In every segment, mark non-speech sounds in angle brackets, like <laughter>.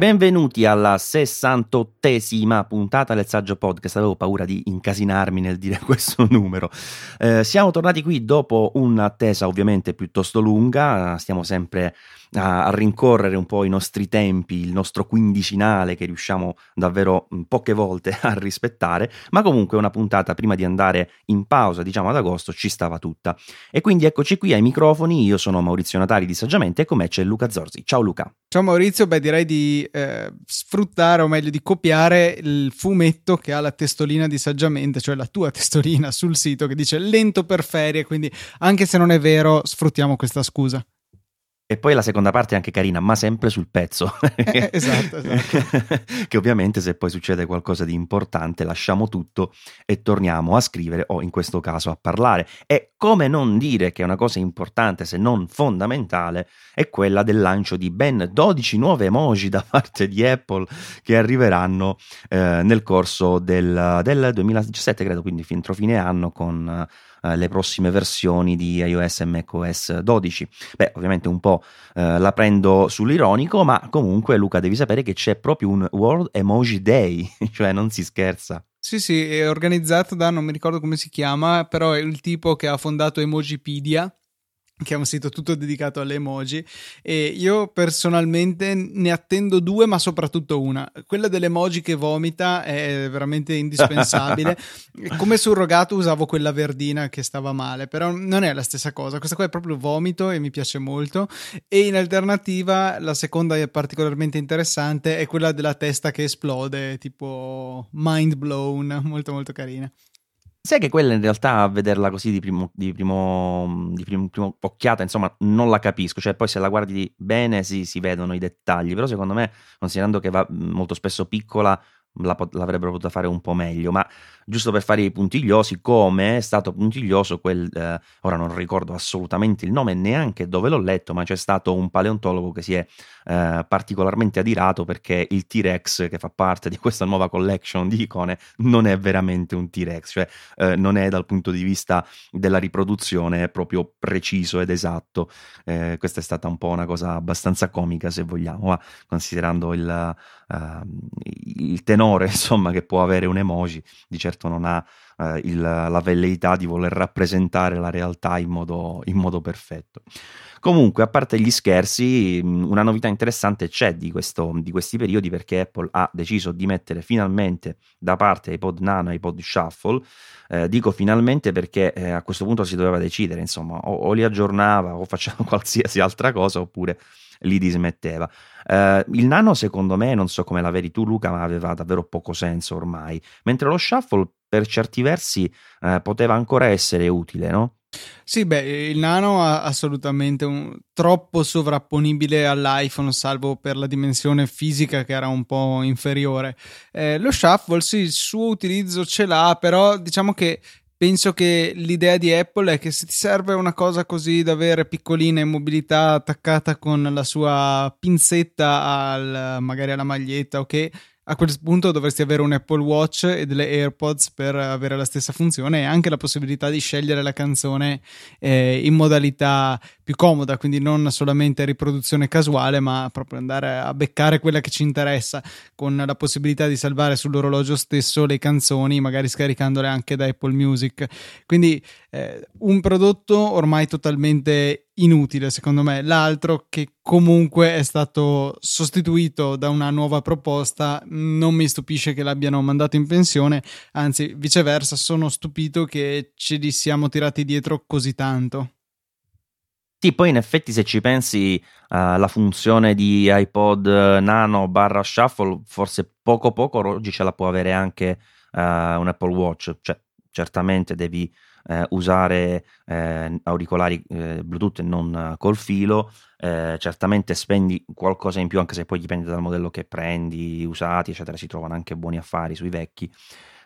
Benvenuti alla 68esima puntata del Saggio Podcast. Avevo paura di incasinarmi nel dire <laughs> questo numero. Eh, siamo tornati qui dopo un'attesa ovviamente piuttosto lunga. Stiamo sempre a, a, rincorrere un po' i nostri tempi, il nostro quindicinale che riusciamo davvero poche volte <laughs> a rispettare, ma comunque una puntata prima di andare in pausa, diciamo ad agosto, ci stava tutta. E quindi eccoci qui ai microfoni, io sono Maurizio Natali di Saggiamente e con me c'è Luca Zorzi. Ciao Luca. Ciao Maurizio, beh direi di eh, sfruttare o meglio di copiare il fumetto che ha la testolina di Saggiamente, cioè la tua <laughs> testolina sul sito che dice lento per ferie, quindi anche se non è vero sfruttiamo questa scusa. E poi la seconda parte è anche carina, ma sempre sul pezzo. Eh, <laughs> esatto, esatto. che ovviamente se poi succede qualcosa di importante lasciamo tutto e torniamo a scrivere o in questo caso a parlare. E come non dire che una cosa importante, se non fondamentale, è quella del lancio di ben 12 nuove emoji da parte di Apple che arriveranno eh, nel corso del, del 2017, credo, quindi entro fine anno con eh, le prossime versioni di iOS e macOS 12. Beh, ovviamente un po' eh, la prendo sull'ironico, ma comunque Luca devi sapere che c'è proprio un World Emoji Day, <laughs> cioè non si scherza. Sì, sì, è organizzato da, non mi ricordo come si chiama, però è il tipo che ha fondato Emojipedia che è un sito tutto dedicato alle emoji e io personalmente ne attendo due ma soprattutto una. Quella delle emoji che vomita è veramente indispensabile. <laughs> Come surrogato usavo quella verdina che stava male però non è la stessa cosa. Questa qua è proprio vomito e mi piace molto. E in alternativa la seconda è particolarmente interessante è quella della testa che esplode tipo mind blown molto molto carina Sai che quella in realtà a vederla così di primo, di primo, di primo, primo occhiata, insomma, non la capisco. Cioè, poi se la guardi bene sì, si vedono i dettagli, però secondo me, considerando che va molto spesso piccola, la, l'avrebbero potuta fare un po' meglio, ma giusto per fare i puntigliosi, come è stato puntiglioso quel, eh, ora non ricordo assolutamente il nome, neanche dove l'ho letto, ma c'è stato un paleontologo che si è eh, particolarmente adirato perché il T-Rex che fa parte di questa nuova collection di icone non è veramente un T-Rex, cioè eh, non è dal punto di vista della riproduzione proprio preciso ed esatto. Eh, questa è stata un po' una cosa abbastanza comica se vogliamo, ma considerando il, uh, il tenore <laughs> insomma che può avere un emoji, di certo non ha uh, il, la velleità di voler rappresentare la realtà in modo, in modo perfetto. Comunque, a parte gli scherzi, una novità interessante c'è di, questo, di, questi periodi perché Apple ha deciso di mettere finalmente da parte iPod Nano e iPod Shuffle. Eh, dico finalmente perché eh, a questo punto si doveva decidere, insomma, o, o li aggiornava o faceva <laughs> qualsiasi altra cosa oppure li dismetteva. Uh, il nano, secondo me, non so come la vedi tu, Luca, ma aveva davvero poco senso ormai. Mentre lo shuffle, per certi versi, uh, poteva ancora essere utile, no? Sì, beh, il nano ha assolutamente un, troppo sovrapponibile all'iPhone, salvo per la dimensione fisica che era un po' inferiore. Eh, lo shuffle, sì, il suo utilizzo ce l'ha, però diciamo che penso che l'idea di Apple è che se ti serve una cosa così da avere piccolina in mobilità attaccata con la sua pinzetta al, magari alla maglietta o okay, che a quel punto dovresti avere un Apple Watch e delle AirPods per avere la stessa funzione e anche la possibilità di scegliere la canzone eh, in modalità più comoda, quindi non solamente riproduzione casuale, ma proprio andare a beccare quella che ci interessa, con la possibilità di salvare sull'orologio stesso le canzoni, magari scaricandole anche da Apple Music. Quindi eh, un prodotto ormai totalmente inutile secondo me, l'altro che comunque è stato sostituito da una nuova proposta, non mi stupisce che l'abbiano mandato in pensione, anzi viceversa sono stupito che ce li siamo tirati dietro così tanto. Sì, poi in effetti se ci pensi uh, funzione di iPod Nano barra Shuffle, forse poco poco oggi ce la può avere anche uh, un Apple Watch, cioè certamente devi eh, usare eh, auricolari eh, Bluetooth e non col filo, eh, certamente spendi qualcosa in più, anche se poi dipende dal modello che prendi, usati, eccetera, si trovano anche buoni affari sui vecchi.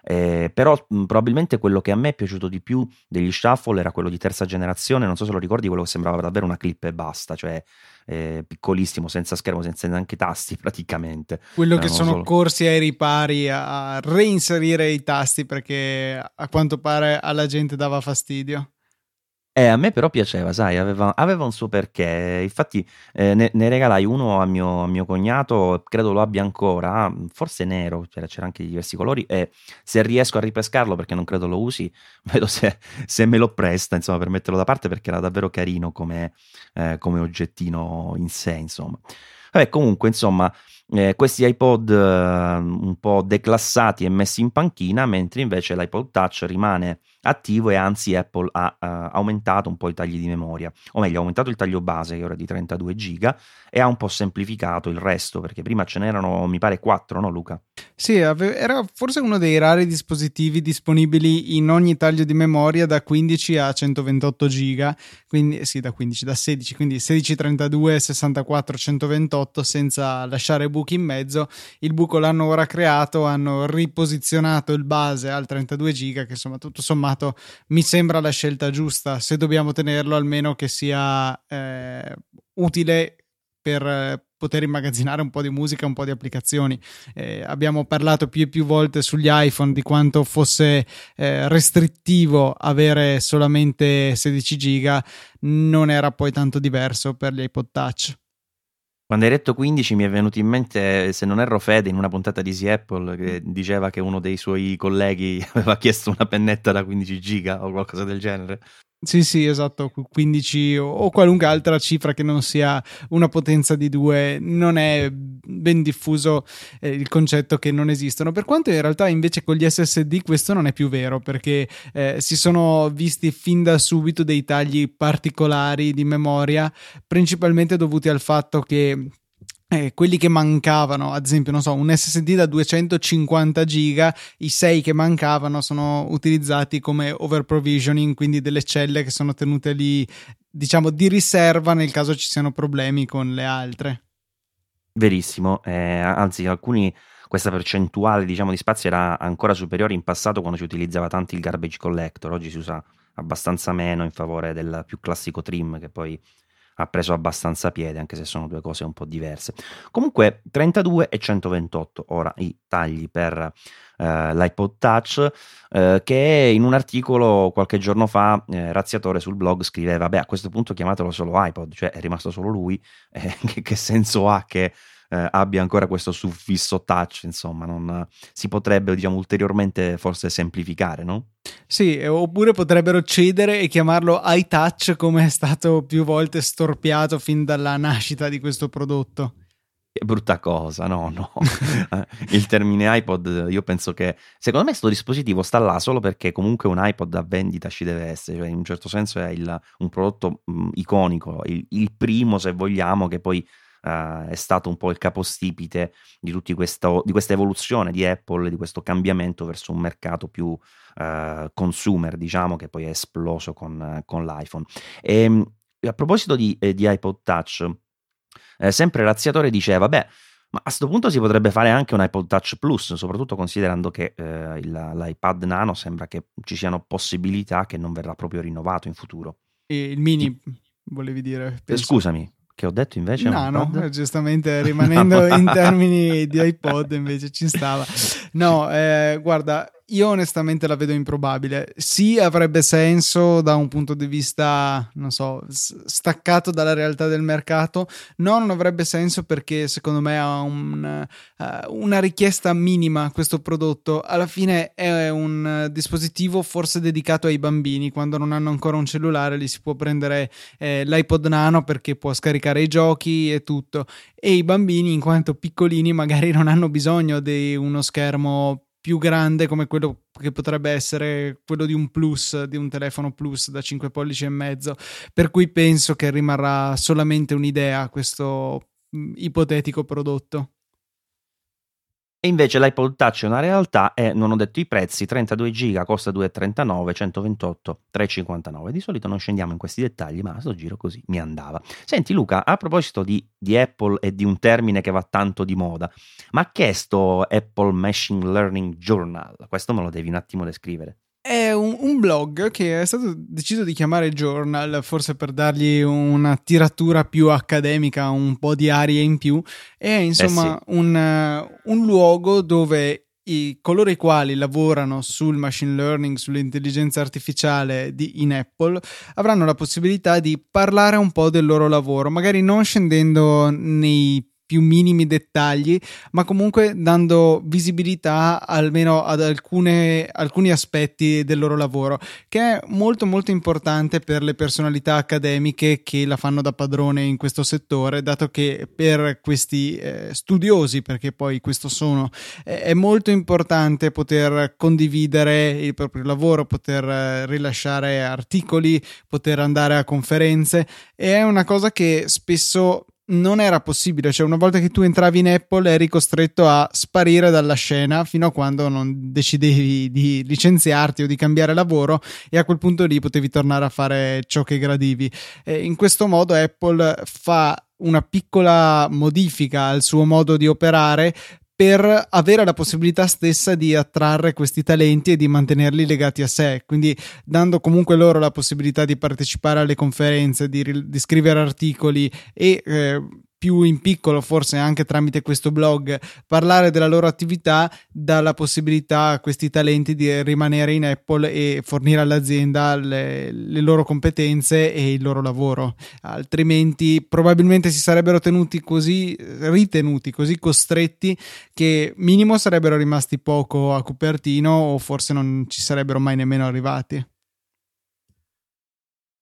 Eh, però mh, probabilmente quello che a me è piaciuto di più degli shuffle era quello di terza generazione, non so se lo ricordi, quello che sembrava davvero una clip e basta, cioè eh, piccolissimo, senza schermo, senza neanche tasti <laughs> praticamente. Quello che sono solo... corsi ai ripari a reinserire i tasti perché a quanto pare alla gente dava fastidio. Eh, a me però piaceva, sai, aveva, aveva un suo perché. Infatti, eh, ne, ne, regalai uno a mio, a mio, cognato, credo lo abbia ancora, forse nero, c'era, c'era, anche diversi colori. E se riesco a ripescarlo, perché non credo lo usi, <laughs> vedo se, se me lo presta, insomma, per metterlo da parte, perché era davvero carino come, eh, come oggettino in sé, insomma. Vabbè, comunque, insomma, eh, questi iPod eh, un po' declassati e messi in panchina, mentre invece l'iPod Touch rimane attivo e anzi Apple ha uh, aumentato un po' i tagli di memoria, o meglio ha aumentato il taglio base che ora è di 32 giga e ha un po' semplificato il resto perché prima ce n'erano mi pare 4, no Luca? Sì, era forse uno dei rari dispositivi disponibili in ogni taglio di memoria da 15 a 128 giga, quindi sì da 15, da 16, quindi 16, 32, 64, 128 senza lasciare buchi in mezzo, il buco l'hanno ora creato, hanno riposizionato il base al 32 giga che insomma tutto sommato mi sembra la scelta giusta. Se dobbiamo tenerlo, almeno che sia eh, utile per poter immagazzinare un po' di musica, un po' di applicazioni. Eh, abbiamo parlato più e più volte sugli iPhone di quanto fosse eh, restrittivo avere solamente 16 giga, non era poi tanto diverso per gli iPod Touch. Quando hai detto 15 mi è venuto in mente, se non erro Fede, in una puntata di Easy Apple che diceva che uno dei suoi colleghi <laughs> aveva chiesto una pennetta da 15 giga o qualcosa del genere. Sì, sì, esatto, 15 o qualunque altra cifra che non sia una potenza di 2, non è ben diffuso eh, il concetto che non esistono, per quanto in realtà invece con gli SSD questo non è più vero, perché eh, si sono visti fin da subito dei tagli particolari di memoria, principalmente dovuti al fatto che eh, quelli che mancavano, ad esempio, non so, un SSD da 250 giga, i 6 che mancavano sono utilizzati come over provisioning, quindi delle celle che sono tenute lì, diciamo, di riserva nel caso ci siano problemi con le altre. Verissimo, eh, anzi, alcuni questa percentuale diciamo, di spazio era ancora superiore in passato quando si utilizzava tanto il garbage collector, oggi si usa abbastanza meno in favore del più classico trim che poi ha preso abbastanza piede, anche se sono due cose un po' diverse. Comunque 32 e 128 ora i tagli per eh, l'iPod Touch, eh, che in un articolo qualche giorno fa eh, Razziatore sul blog scriveva, beh a questo punto chiamatelo solo iPod, cioè è rimasto solo lui, <laughs> eh, che, che senso ha che eh, abbia ancora questo suffisso touch, insomma, non, si potrebbe diciamo ulteriormente forse semplificare, no? Sì, oppure potrebbero cedere e chiamarlo iTouch come è stato più volte storpiato fin dalla nascita di questo prodotto. Che brutta cosa, no, no. <laughs> il termine iPod, io penso che secondo me questo dispositivo sta là solo perché comunque un iPod a vendita ci deve essere, cioè in un certo senso è il, un prodotto mh, iconico, il, il, primo se vogliamo che poi uh, è stato un po' il capostipite di, di questa evoluzione di Apple, di questo cambiamento verso un mercato più uh, consumer, diciamo, che poi è esploso con, con l'iPhone. E, ehm, a proposito di, eh, di iPod Touch, eh, sempre Razziatore diceva, beh, ma a questo punto si potrebbe fare anche un iPod Touch Plus, soprattutto considerando che eh, il, l'iPad Nano sembra che ci siano possibilità che non verrà proprio rinnovato in futuro. E il mini, volevi dire? Penso. Scusami, che ho detto invece? No, no, giustamente <laughs> rimanendo in termini di iPod invece ci stava. No, eh, guarda, io onestamente la vedo improbabile. Sì, avrebbe senso da un punto di vista, non so, staccato dalla realtà del mercato. No, non avrebbe senso perché secondo me ha un, uh, una richiesta minima questo prodotto. Alla fine è un dispositivo forse dedicato ai bambini. Quando non hanno ancora un cellulare, li si può prendere eh, l'iPod Nano perché può scaricare i giochi e tutto. E i bambini, in quanto piccolini, magari non hanno bisogno di uno schermo più grande come quello che potrebbe essere quello di un plus, di un telefono plus da 5 pollici e mezzo, per cui penso che rimarrà solamente un'idea questo mm, ipotetico prodotto. E invece l'iPod Touch è una realtà e non ho detto i prezzi, 32 giga costa 2,39, 128 3,59. Di solito non scendiamo in questi dettagli, ma a sto giro così mi andava. Senti Luca, a proposito di, di Apple e di un termine che va tanto di moda, ma che è sto Apple Machine Learning Journal? Questo me lo devi un attimo descrivere. È un, un, blog che è stato deciso di chiamare Journal, forse per dargli una tiratura più accademica, un po' di aria in più. È insomma eh sì. un, un luogo dove i, coloro i quali lavorano sul machine learning, sull'intelligenza artificiale di, in Apple, avranno la possibilità di parlare un po' del loro lavoro, magari non scendendo nei più minimi dettagli, ma comunque dando visibilità almeno ad alcune, alcuni aspetti del loro lavoro, che è molto molto importante per le personalità accademiche che la fanno da padrone in questo settore, dato che per questi eh, studiosi, perché poi questo sono, eh, è molto importante poter condividere il proprio lavoro, poter eh, rilasciare articoli, poter andare a conferenze, e è una cosa che spesso non era possibile, cioè una volta che tu entravi in Apple eri costretto a sparire dalla scena fino a quando non decidevi di licenziarti o di cambiare lavoro e a quel punto lì potevi tornare a fare ciò che gradivi. E in questo modo Apple fa una piccola modifica al suo modo di operare per avere la possibilità stessa di attrarre questi talenti e di mantenerli legati a sé, quindi dando comunque loro la possibilità di partecipare alle conferenze, di, di scrivere articoli e eh, più in piccolo, forse anche tramite questo blog, parlare della loro attività dà la possibilità a questi talenti di rimanere in Apple e fornire all'azienda le, le loro competenze e il loro lavoro. Altrimenti probabilmente si sarebbero tenuti così ritenuti, così costretti che minimo sarebbero rimasti poco a Cupertino o forse non ci sarebbero mai nemmeno arrivati.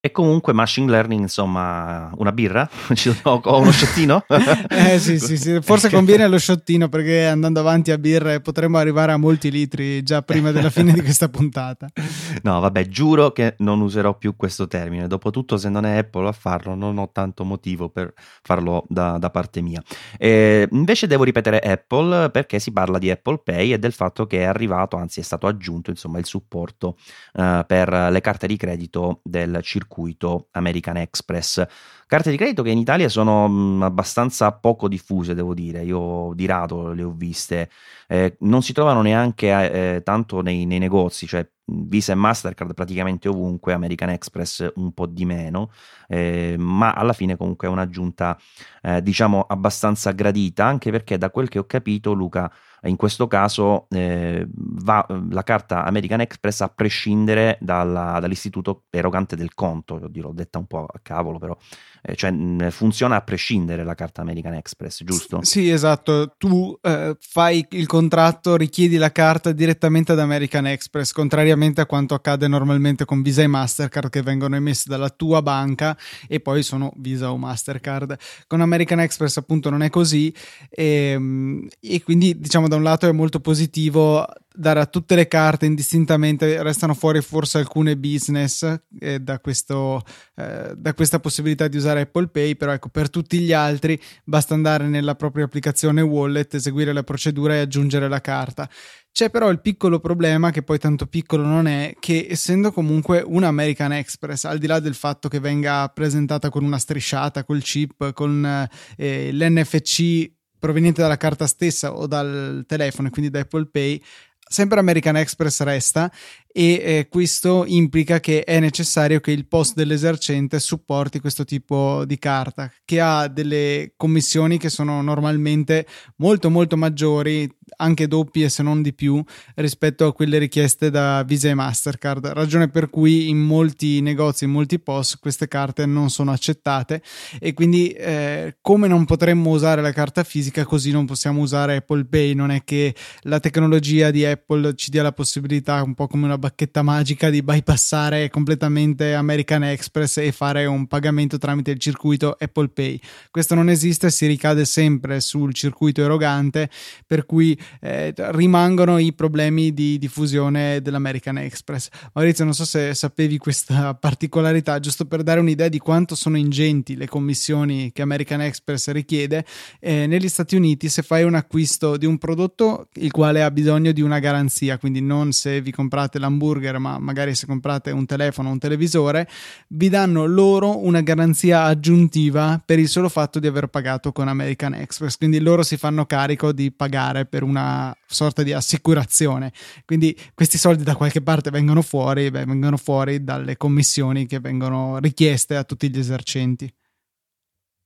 E comunque machine learning, insomma, una birra? <laughs> o uno sciottino? <laughs> eh sì, sì, sì, forse conviene lo sciottino perché andando avanti a birre potremmo arrivare a molti litri già prima della fine di questa puntata. <laughs> No, vabbè, giuro che non userò più questo termine. Dopotutto, se non è Apple a farlo, non ho tanto motivo per farlo da, da parte mia. E invece devo ripetere Apple perché si parla di Apple Pay e del fatto che è arrivato, anzi è stato aggiunto, insomma, il supporto uh, per le carte di credito del circuito circuito American Express. Carte di credito che in Italia sono mh, abbastanza poco diffuse, devo dire, io di rado le ho viste, eh, non si trovano neanche eh, tanto nei, nei, negozi, cioè Visa e Mastercard praticamente ovunque, American Express un po' di meno, eh, ma alla fine comunque è un'aggiunta eh, diciamo abbastanza gradita, anche perché da quel che ho capito Luca in questo caso eh, va la carta American Express a prescindere dalla, dall'istituto erogante del conto, oddio l'ho detta un po' a cavolo però, eh, cioè funziona a prescindere la carta American Express, giusto? Sì, esatto, tu eh, fai il contratto, richiedi la carta direttamente ad American Express, contrariamente a quanto accade normalmente con Visa e Mastercard che vengono emessi dalla tua banca e poi sono Visa o Mastercard. Con American Express appunto non è così e, ehm, e quindi diciamo da un lato è molto positivo dare a tutte le carte indistintamente, restano fuori forse alcune business eh, da, questo, eh, da, questa possibilità di usare Apple Pay, però ecco per tutti gli altri basta andare nella propria applicazione wallet, eseguire la procedura e aggiungere la carta. C'è però il piccolo problema, che poi tanto piccolo non è, che essendo comunque un American Express, al di là del fatto che venga presentata con una strisciata, col chip, con eh, l'NFC proveniente dalla carta stessa o dal telefono quindi da Apple Pay, sempre American Express resta e eh, questo implica che è necessario che il post dell'esercente supporti questo tipo di carta che ha delle commissioni che sono normalmente molto molto maggiori anche doppie se non di più rispetto a quelle richieste da Visa e Mastercard. Ragione per cui in molti negozi in molti post queste carte non sono accettate e quindi eh, come non potremmo usare la carta fisica così non possiamo usare Apple Pay. Non è che la tecnologia di Apple ci dia la possibilità un po' come una bacchetta magica di bypassare completamente American Express e fare un pagamento tramite il circuito Apple Pay. Questo non esiste, si ricade sempre sul circuito erogante, per cui eh, rimangono i problemi di diffusione dell'American Express. Maurizio, non so se sapevi questa particolarità, giusto per dare un'idea di quanto sono ingenti le commissioni che American Express richiede. Eh, negli Stati Uniti, se fai un acquisto di un prodotto il quale ha bisogno di una garanzia, quindi non se vi comprate la l'hamburger, ma magari se comprate un telefono o un televisore, vi danno loro una garanzia aggiuntiva per il solo fatto di aver pagato con American Express. Quindi loro si fanno carico di pagare per una sorta di assicurazione. Quindi questi soldi da qualche parte vengono fuori, beh, vengono fuori dalle commissioni che vengono richieste a tutti gli esercenti.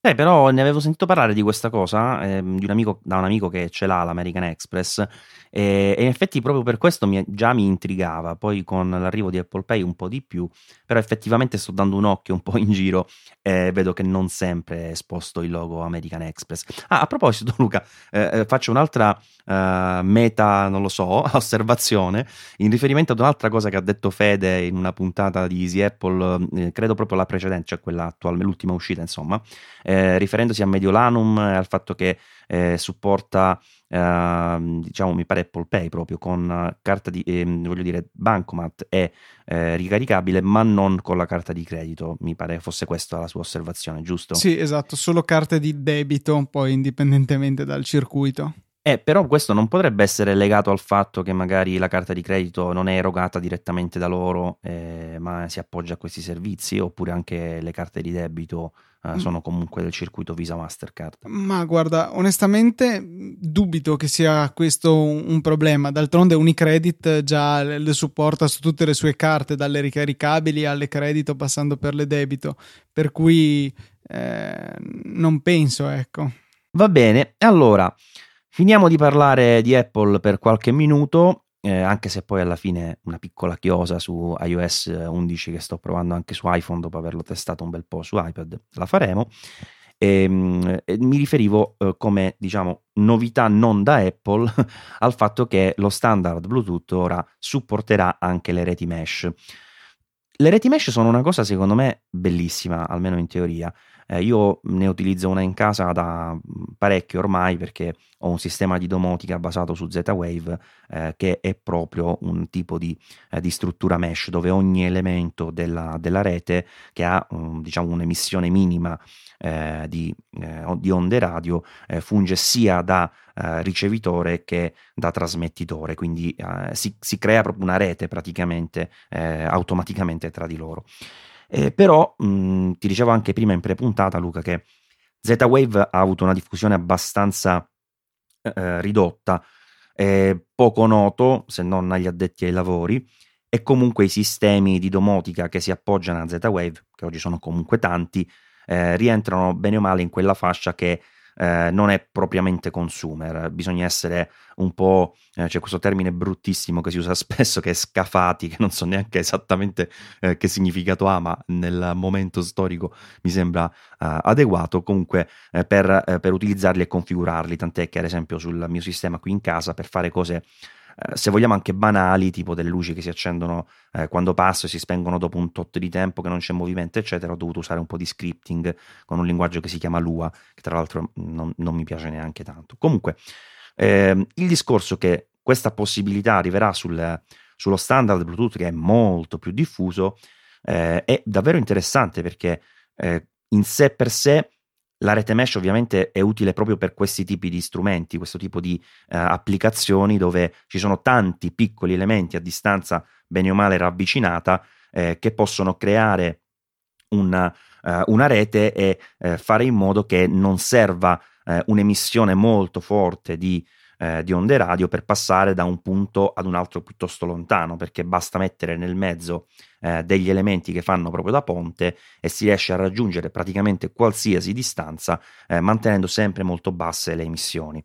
Eh, però ne avevo sentito parlare di questa cosa eh, di un amico, da un amico che ce l'ha l'American Express e, e in effetti proprio per questo mi, già mi intrigava, poi con l'arrivo di Apple Pay un po' di più, però effettivamente sto dando un occhio un po' in giro e vedo che non sempre è esposto il logo American Express. Ah, a proposito <laughs> Luca, eh, eh faccio un'altra uh, meta, non lo so, <laughs> osservazione in riferimento ad un'altra cosa che ha detto Fede in una puntata di Easy Apple, eh, credo proprio la precedente, cioè quella attuale, l'ultima uscita insomma, eh, riferendosi a Mediolanum e al fatto che eh, supporta, eh, diciamo, mi pare Apple Pay proprio con carta di, eh, voglio dire, Bancomat è eh, ricaricabile, ma non con la carta di credito. Mi pare fosse questa la sua osservazione, giusto? Sì, esatto, solo carte di debito, poi indipendentemente dal circuito. Eh, però questo non potrebbe essere legato al fatto che magari la carta di credito non è erogata direttamente da loro, eh, ma si appoggia a questi servizi, oppure anche le carte di debito eh, mm. sono comunque del circuito Visa Mastercard. Ma guarda, onestamente dubito che sia questo un problema. D'altronde Unicredit già le supporta su tutte le sue carte, dalle ricaricabili alle credito passando per le debito, per cui eh, non penso, ecco. Va bene, allora Finiamo di parlare di Apple per qualche minuto, eh, anche se poi alla fine una piccola chiosa su iOS 11 che sto provando anche su iPhone dopo averlo testato un bel po' su iPad, la faremo. E, ehm, e mi riferivo eh, come diciamo novità non da Apple <laughs> al fatto che lo standard Bluetooth ora supporterà anche le reti mesh. Le reti mesh sono una cosa secondo me bellissima, almeno in teoria. Eh, io ne utilizzo una in casa da mm, parecchio ormai perché ho un sistema di domotica basato su Z-Wave eh, che è proprio un tipo di, eh, di, struttura mesh dove ogni elemento della, della rete che ha um, diciamo un'emissione minima eh, di, eh, di, onde radio eh, funge sia da ricevitore che da trasmettitore, quindi si, si, crea proprio una rete praticamente automaticamente tra di loro. Eh, però mh, mhmm, ti dicevo anche prima in pre-puntata, Luca, che Z-Wave ha avuto una diffusione abbastanza eh, ridotta, eh, poco noto se non agli addetti ai lavori, e comunque i sistemi di domotica che si appoggiano a Z-Wave, che oggi sono comunque tanti, eh, rientrano bene o male in quella fascia che eh, non è propriamente consumer, bisogna essere un po', eh, c'è questo termine bruttissimo che si usa <laughs> spesso che è scafati, che non so neanche esattamente eh, che significato ha, ma nel momento storico mi sembra eh, adeguato. Comunque eh, per, per utilizzarli e configurarli, tant'è che ad esempio sul mio sistema qui in casa per fare cose eh, se vogliamo anche banali, tipo delle luci che si accendono eh, quando passo e si spengono dopo un tot di tempo, che non c'è movimento, eccetera, ho dovuto usare un po' di scripting con un linguaggio che si chiama Lua, che tra l'altro non, non mi piace neanche tanto. Comunque, eh, il discorso che questa possibilità arriverà sul, sullo standard Bluetooth, che è molto più diffuso, eh, è davvero interessante perché eh, in sé per sé la rete mesh ovviamente è utile proprio per questi tipi di strumenti, questo tipo di uh, applicazioni dove ci sono tanti piccoli elementi a distanza bene o male ravvicinata eh, che possono creare una, uh, una rete e uh, fare in modo che non serva un'emissione molto forte di eh, di onde radio per passare da un punto ad un altro piuttosto lontano, perché basta mettere nel mezzo eh, degli elementi che fanno proprio da ponte e si riesce a raggiungere praticamente qualsiasi distanza, eh, mantenendo sempre molto basse le emissioni.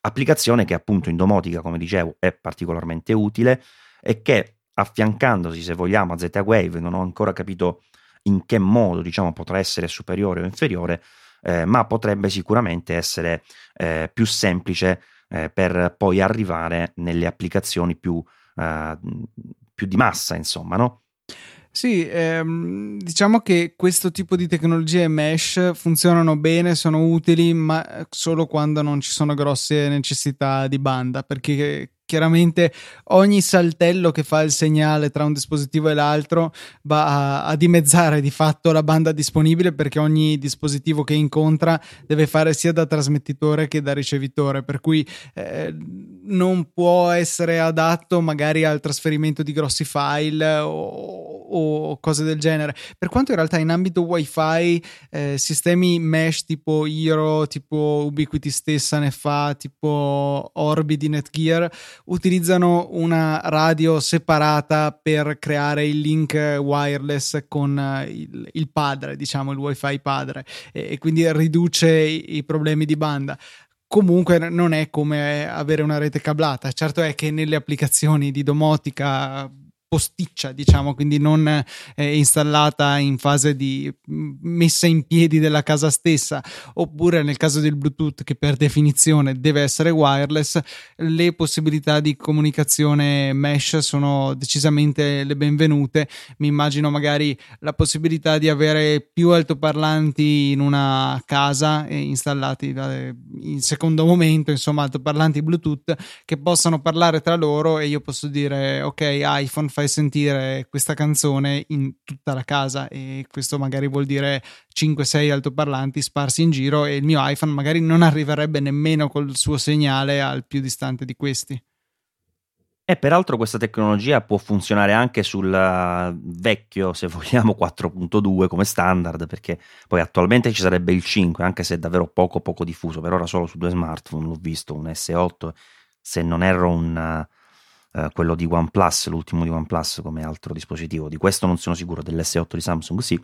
Applicazione che appunto in domotica, come dicevo, è particolarmente utile e che affiancandosi, se vogliamo, a Z-Wave, non ho ancora capito in che modo diciamo, potrà essere superiore o inferiore, eh, ma potrebbe sicuramente essere eh, più semplice eh, per poi arrivare nelle applicazioni più, eh, più di massa, insomma, no? Sì, ehm, diciamo che questo tipo di tecnologie mesh funzionano bene, sono utili, ma solo quando non ci sono grosse necessità di banda, perché chiaramente ogni saltello che fa il segnale tra un dispositivo e l'altro va a, a, dimezzare di fatto la banda disponibile perché ogni dispositivo che incontra deve fare sia da trasmettitore che da ricevitore, per cui eh, non può essere adatto magari al trasferimento di grossi file o, o cose del genere. Per quanto in realtà in ambito wifi eh, sistemi mesh tipo Hero, tipo Ubiquiti stessa ne fa, tipo Orbi di Netgear utilizzano una radio separata per creare il link wireless con eh, il, il padre, diciamo il wifi padre, e, e quindi riduce i, i problemi di banda comunque non è come avere una rete cablata. Certo è che nelle applicazioni di domotica posticcia, diciamo, quindi non eh, installata in fase di mm, messa in piedi della casa stessa, oppure nel caso del Bluetooth che per definizione deve essere wireless, le possibilità di comunicazione mesh sono decisamente le benvenute. Mi immagino magari la possibilità di avere più altoparlanti in una casa e installati eh, in secondo momento, insomma, altoparlanti Bluetooth che possano parlare tra loro e io posso dire ok, iPhone fai fai sentire questa canzone in tutta la casa e questo magari vuol dire 5-6 altoparlanti sparsi in giro e il mio iPhone magari non arriverebbe nemmeno col suo segnale al più distante di questi. E peraltro questa tecnologia può funzionare anche sul eh, vecchio, se vogliamo, 4.2 come standard, perché poi attualmente ci sarebbe il 5, anche se è davvero poco poco diffuso, per ora solo su due smartphone l'ho visto, un S8, se non erro un eh, quello di OnePlus, l'ultimo di OnePlus come altro dispositivo. Di questo non sono sicuro, dell'S8 di Samsung sì.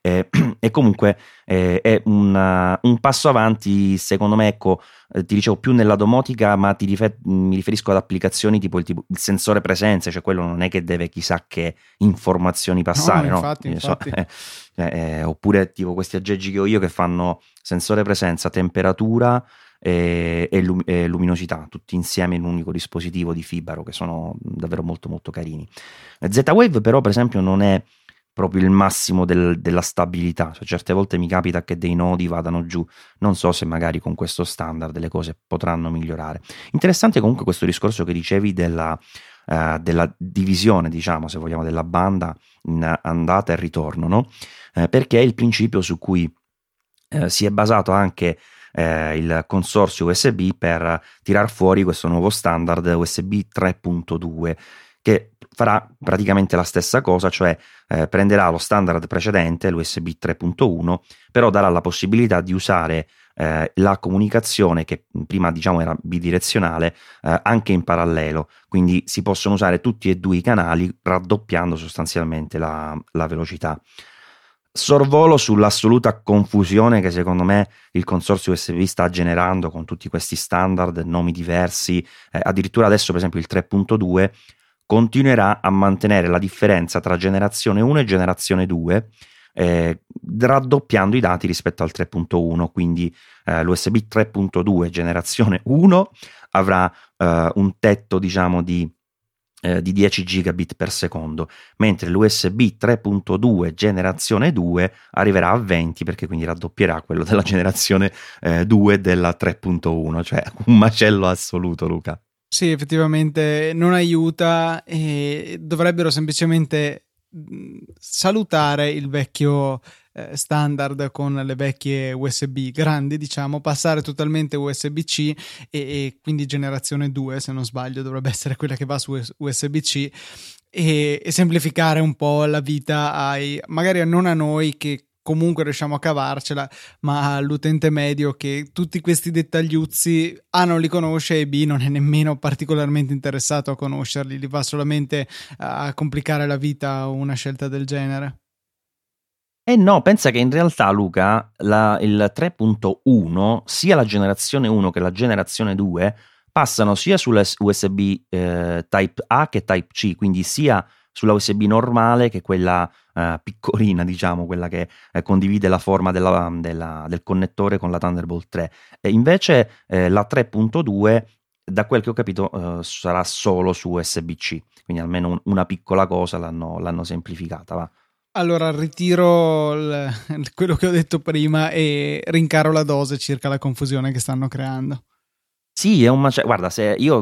Eh, <clears throat> e comunque eh, è una, un passo avanti, secondo me, ecco, eh, ti dicevo più nella domotica, ma rifer- mi riferisco ad applicazioni tipo il, tipo il, sensore presenza, cioè quello non è che deve chissà che informazioni passare, no? Infatti, no? infatti. So, eh, oppure tipo questi aggeggi che ho io che fanno sensore presenza, temperatura e, e, lum- e, luminosità, tutti insieme in un unico dispositivo di fibaro che sono davvero molto molto carini. Z-Wave però per esempio non è proprio il massimo del, della stabilità, cioè, certe volte mi capita che dei nodi vadano giù, non so se magari con questo standard le cose potranno migliorare. Interessante comunque questo discorso che dicevi della, uh, della divisione, diciamo, se vogliamo, della banda in andata e ritorno, no? Uh, perché è il principio su cui uh, si è basato anche eh, il consorzio USB per tirar fuori questo nuovo standard USB 3.2 che farà praticamente la stessa cosa, cioè eh, prenderà lo standard precedente, l'USB 3.1, però darà la possibilità di usare eh, la comunicazione che prima diciamo era bidirezionale eh, anche in parallelo, quindi si possono usare tutti e due i canali raddoppiando sostanzialmente la, la velocità sorvolo sull'assoluta confusione che secondo me il consorzio USB sta generando con tutti questi standard, nomi diversi, eh, addirittura adesso per esempio il 3.2 continuerà a mantenere la differenza tra generazione 1 e generazione 2 eh, raddoppiando i dati rispetto al 3.1 quindi eh, l'USB 3.2 generazione 1 avrà eh, un tetto diciamo di eh, di 10 gigabit per secondo, mentre l'USB 3.2 generazione 2 arriverà a 20 perché quindi raddoppierà quello della generazione eh, 2 della 3.1, cioè un macello assoluto Luca. Sì, effettivamente non aiuta e dovrebbero semplicemente salutare il vecchio eh, standard con le vecchie USB grandi, diciamo, passare totalmente USB-C e, e, quindi generazione 2, se non sbaglio, dovrebbe essere quella che va su USB-C e, e semplificare un po' la vita ai magari non a noi che comunque riusciamo a cavarcela, ma all'utente medio che tutti questi dettagliuzzi A non li conosce e B non è nemmeno particolarmente interessato a conoscerli, li va solamente a complicare la vita una scelta del genere. Eh no, pensa che in realtà Luca, la, il 3.1, sia la generazione 1 che la generazione 2, passano sia sulla USB eh, Type A che Type C, quindi sia sulla USB normale che quella eh, piccolina, diciamo, quella che eh, condivide la forma della, della, del connettore con la Thunderbolt 3. E invece eh, la 3.2 da quel che ho capito uh, sarà solo su USB-C, quindi almeno un, una piccola cosa l'hanno, l'hanno semplificata. Va. Allora ritiro il, <laughs> quello che ho detto prima e rincaro la dose circa la confusione che stanno creando. Sì, è un macello. Guarda, se io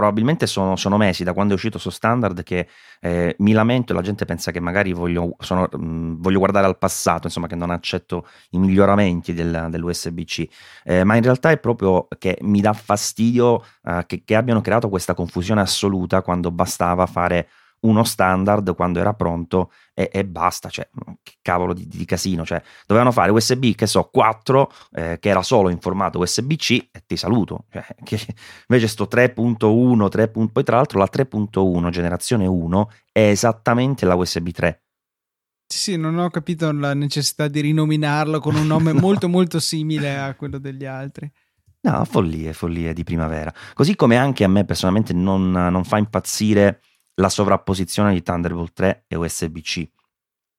probabilmente sono, sono, mesi da quando è uscito su standard che eh, mi lamento e la gente pensa che magari voglio, sono, mh, mm, voglio, guardare al passato, insomma che non accetto i miglioramenti del, dell'USB-C, eh, ma in realtà è proprio che mi dà fastidio eh, che, che abbiano creato questa confusione assoluta quando bastava fare uno standard quando era pronto e, e basta, cioè, che cavolo di, di, casino, cioè, dovevano fare USB, che so, 4, eh, che era solo in formato USB-C e ti saluto, cioè, <laughs> invece sto 3.1, 3. poi tra l'altro la 3.1 generazione 1 è esattamente la USB 3. Sì, non ho capito la necessità di rinominarlo con un nome no. <laughs> molto molto simile a quello degli altri. No, follie, follie di primavera. Così come anche a me personalmente non, non fa impazzire la sovrapposizione di Thunderbolt 3 e USB-C.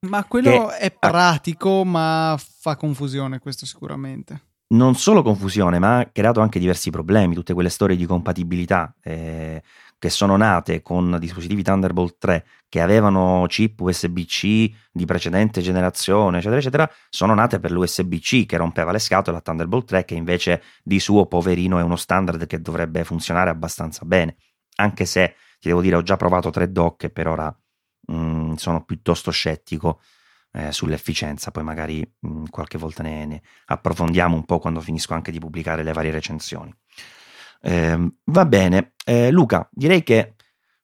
Ma quello che, è pratico, ma fa confusione questo sicuramente. Non solo confusione, ma ha creato anche diversi problemi, tutte quelle storie di compatibilità eh, che sono nate con dispositivi Thunderbolt 3 che avevano chip USB-C di precedente generazione, eccetera, eccetera, sono nate per l'USB-C che rompeva le scatole a Thunderbolt 3 che invece di suo poverino è uno standard che dovrebbe funzionare abbastanza bene, anche se ti devo dire, ho già provato tre dock e per ora mh, mm, sono piuttosto scettico eh, sull'efficienza. Poi magari mh, mm, qualche volta ne, ne, approfondiamo un po' quando finisco anche di pubblicare le varie recensioni. Eh, va bene, eh, Luca, direi che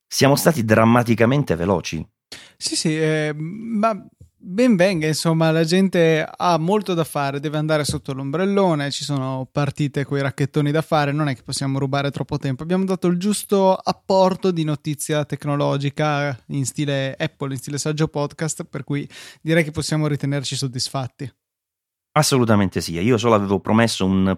siamo stati drammaticamente veloci. Sì, sì, eh, ma Ben venga, insomma, la gente ha molto da fare, deve andare sotto l'ombrellone, ci sono partite con i racchettoni da fare, non è che possiamo rubare troppo tempo. Abbiamo dato il giusto apporto di notizia tecnologica in stile Apple, in stile saggio podcast, per cui direi che possiamo ritenerci soddisfatti. Assolutamente sì, io solo avevo promesso un una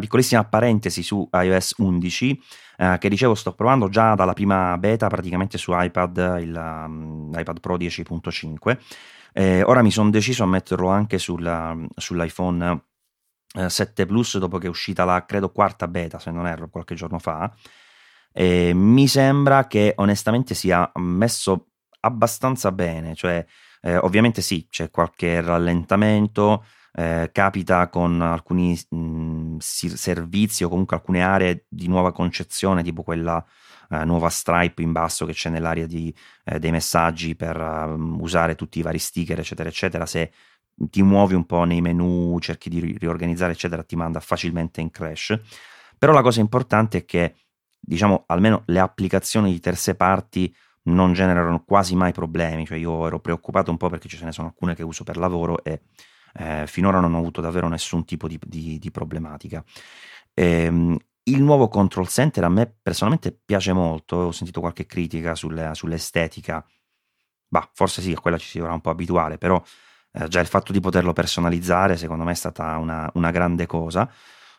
piccolissima parentesi su iOS 11 eh, che dicevo sto provando già dalla prima beta praticamente su iPad, il, um, iPad Pro 10.5. Eh, ora mi sono deciso a metterlo anche sulla, sull'iPhone eh, 7 Plus dopo che è uscita la credo quarta beta, se non erro, qualche giorno fa. mi sembra che onestamente sia messo abbastanza bene, cioè eh, ovviamente sì, c'è qualche rallentamento, eh, capita con alcuni mh, servizi o comunque alcune aree di nuova concezione, tipo quella eh, nuova Stripe in basso che c'è nell'area di, eh, dei messaggi per uh, usare tutti i vari sticker, eccetera, eccetera. Se ti muovi un po' nei menu, cerchi di riorganizzare, eccetera, ti manda facilmente in crash. Però la cosa importante è che, diciamo, almeno le applicazioni di terze parti non generano quasi mai problemi, cioè io ero preoccupato un po' perché ce ne sono alcune che uso per lavoro e eh, finora non ho avuto davvero nessun tipo di, di, di problematica. Ehm, il nuovo control center a me personalmente piace molto, ho sentito qualche critica sulle, sull'estetica, bah, forse sì, a quella ci si dovrà un po' abituare, però eh, già il fatto di poterlo personalizzare secondo me è stata una, una grande cosa.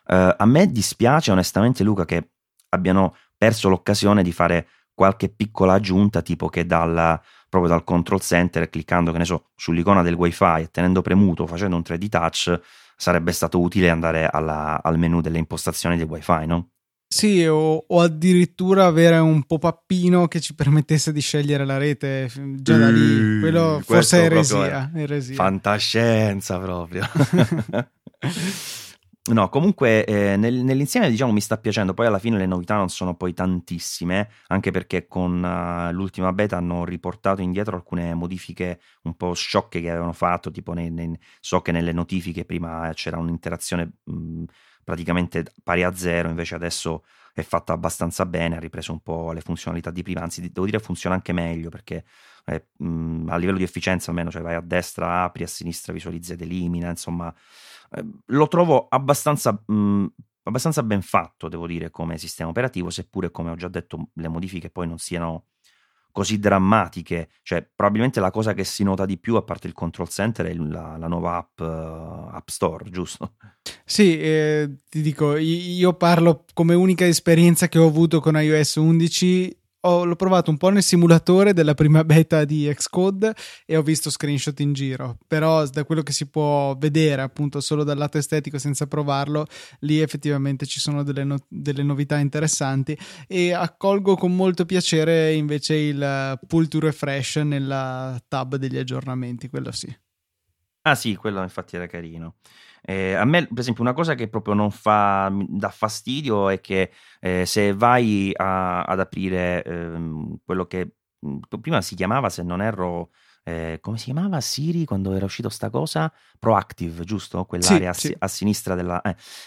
Eh, a me dispiace onestamente Luca che abbiano perso l'occasione di fare qualche piccola aggiunta, tipo che dal, proprio dal control center, cliccando, che ne so, sull'icona del wifi e tenendo premuto, facendo un 3D touch, sarebbe stato utile andare alla, al menu delle impostazioni del wifi, no? Sì, o, o, addirittura avere un pop-upino che ci permettesse di scegliere la rete già da lì. Quello forse è eresia, eresia. Fantascienza proprio. <laughs> <laughs> No, comunque eh, nel, nell'insieme diciamo mi sta piacendo, poi alla fine le novità non sono poi tantissime, anche perché con uh, l'ultima beta hanno riportato indietro alcune modifiche un po' sciocche che avevano fatto, tipo nei, nei, so che nelle notifiche prima c'era un'interazione mh, praticamente pari a zero, invece adesso è fatta abbastanza bene, ha ripreso un po' le funzionalità di prima, anzi devo dire funziona anche meglio perché eh, mh, a livello di efficienza almeno, cioè vai a destra, apri, a sinistra visualizza ed elimina, insomma Ehm, lo trovo abbastanza, mh, mhmm, abbastanza ben fatto, devo dire, come sistema operativo, seppure, come ho già detto, le modifiche poi non siano così drammatiche. Cioè, probabilmente la cosa che si nota di più, a parte il control center, è la, la nuova app, uh, app Store, giusto? Sì, eh, ti dico, io parlo come unica esperienza che ho avuto con iOS 11 ho, l'ho provato un po' nel simulatore della prima <laughs> beta di Xcode e ho visto screenshot in giro, però da quello che si può vedere appunto solo dal lato estetico senza provarlo, lì effettivamente ci sono delle, no- delle novità interessanti e accolgo con molto piacere invece il pull to refresh nella tab degli aggiornamenti, quello sì. Ah sì, quello infatti era carino. Eh, a me, per esempio, una cosa che proprio non fa, dà fastidio è che eh, se vai a, ad aprire ehm, quello che mhmm, prima si chiamava, se non erro, eh, come si chiamava Siri quando era uscito sta cosa? Proactive, giusto? Quell'area sì, a, sì. a, sinistra della...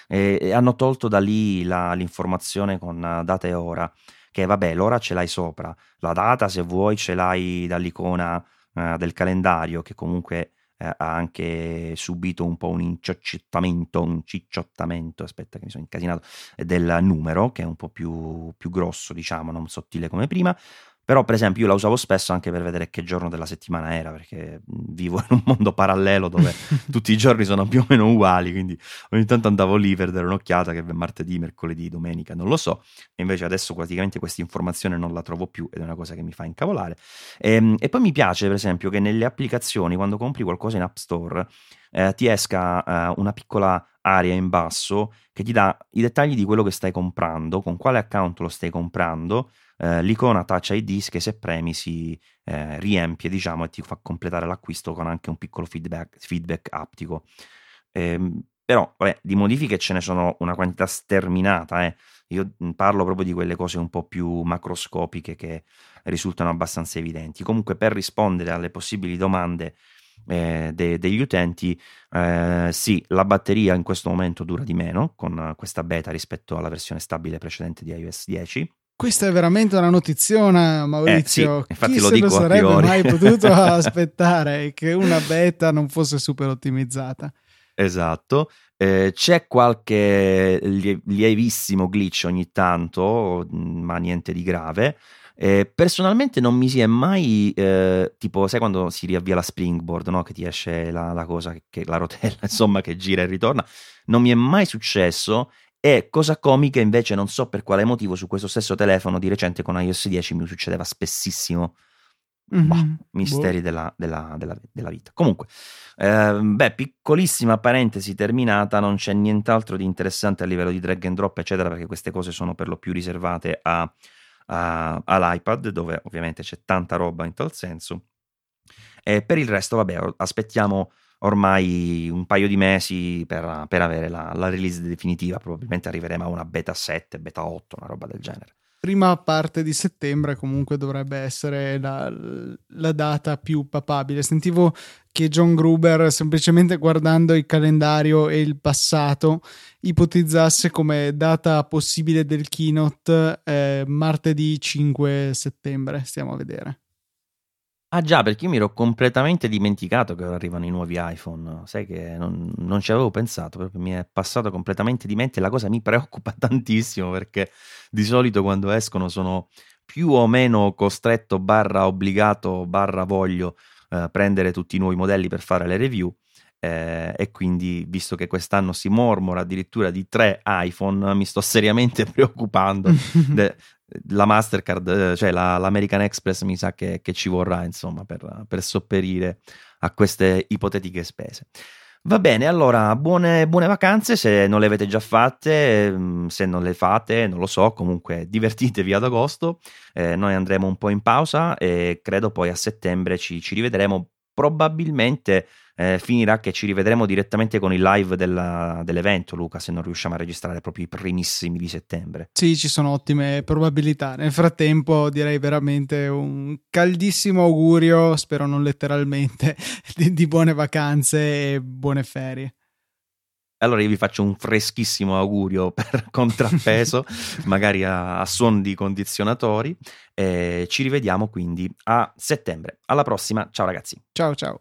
Eh, hanno tolto da lì la, l'informazione con data e ora. che vabbè, l'ora ce l'hai sopra, la data se vuoi ce l'hai dall'icona eh, del calendario che comunque eh, ha anche subito un po' un incioccettamento, un cicciottamento, aspetta che mi sono incasinato, del numero che è un po' più, più grosso, diciamo, non sottile come prima, però, per esempio, io la usavo spesso anche per vedere che giorno della settimana era, perché vivo in un mondo parallelo dove <laughs> tutti i giorni sono più o meno uguali, quindi ogni tanto andavo lì per dare un'occhiata che è martedì, mercoledì, domenica, non lo so. E invece adesso praticamente questa informazione non la trovo più ed è una cosa che mi fa incavolare. E, ehm, e poi mi piace, per esempio, che nelle applicazioni, quando compri qualcosa in App Store, eh, ti esca eh, una piccola area in basso che ti dà i dettagli di quello che stai comprando, con quale account lo stai comprando, eh, l'icona Touch ID che se premi si eh, riempie diciamo e ti fa completare l'acquisto con anche un piccolo feedback, feedback aptico. Eh, però vabbè, di modifiche ce ne sono una quantità sterminata, eh. io parlo proprio di quelle cose un po' più macroscopiche che risultano abbastanza evidenti. Comunque per rispondere alle possibili domande eh, de- degli utenti, eh, sì, la batteria in questo momento dura di meno con questa beta rispetto alla versione stabile precedente di iOS 10. Questa è veramente una notiziona, Maurizio. Eh, sì, infatti Chi lo dico lo sarebbe mai potuto <laughs> aspettare che una beta non fosse super ottimizzata? Esatto. Eh, c'è qualche lievissimo glitch ogni tanto, ma niente di grave. Eh, personalmente non mi si è mai, eh, tipo, sai quando si riavvia la springboard, no? Che ti esce la, la cosa, che, la rotella, <laughs> insomma, che gira e ritorna. Non mi è mai successo e cosa comica invece, non so per quale motivo, su questo stesso telefono di recente con iOS 10 mi succedeva spessissimo. Mm-hmm. Bah, misteri boh. della, della, della, della, vita. Comunque, eh, beh, piccolissima parentesi terminata, non c'è nient'altro di interessante a livello di drag and drop, eccetera, perché queste cose sono per lo più riservate a, a, all'iPad, dove ovviamente c'è tanta roba in tal senso. E per il resto, vabbè, aspettiamo ormai un paio di mesi per, per avere la, la, release definitiva. Probabilmente arriveremo a una beta 7, beta 8, una roba del genere. Prima parte di settembre comunque dovrebbe essere la, la data più papabile. Sentivo che John Gruber, semplicemente guardando il calendario e il passato, ipotizzasse come data possibile del keynote eh, martedì 5 settembre. Stiamo a vedere. Ah già, perché io mi ero completamente dimenticato che ora arrivano i nuovi iPhone. Sai che non, non ci avevo pensato, proprio mi è passato completamente di mente. La cosa mi preoccupa <laughs> tantissimo perché di solito quando escono sono più o meno costretto, barra obbligato, barra voglio eh, prendere tutti i nuovi modelli per fare le review. Eh, e quindi, visto che quest'anno si mormora addirittura di tre iPhone, mi sto <laughs> seriamente preoccupando <laughs> de, la Mastercard, eh, cioè la, l'American Express mi sa che, che ci vorrà insomma per, per, sopperire a queste ipotetiche spese. Va bene, allora buone, buone, vacanze se non le avete già fatte, mm, se non le fate, non lo so, comunque divertitevi ad agosto, eh, noi andremo un po' in pausa e credo poi a settembre ci, ci rivedremo probabilmente eh, finirà che ci rivedremo direttamente con il live della, dell'evento, Luca, se non riusciamo a registrare proprio i primissimi di settembre. Sì, ci sono ottime probabilità. Nel frattempo direi veramente un caldissimo augurio, spero non letteralmente, <laughs> di, di buone vacanze e buone ferie. Allora io vi faccio un freschissimo augurio <laughs> per contrappeso, <laughs> magari a, a suon di condizionatori. E ci rivediamo quindi a settembre. Alla prossima, ciao ragazzi. Ciao ciao.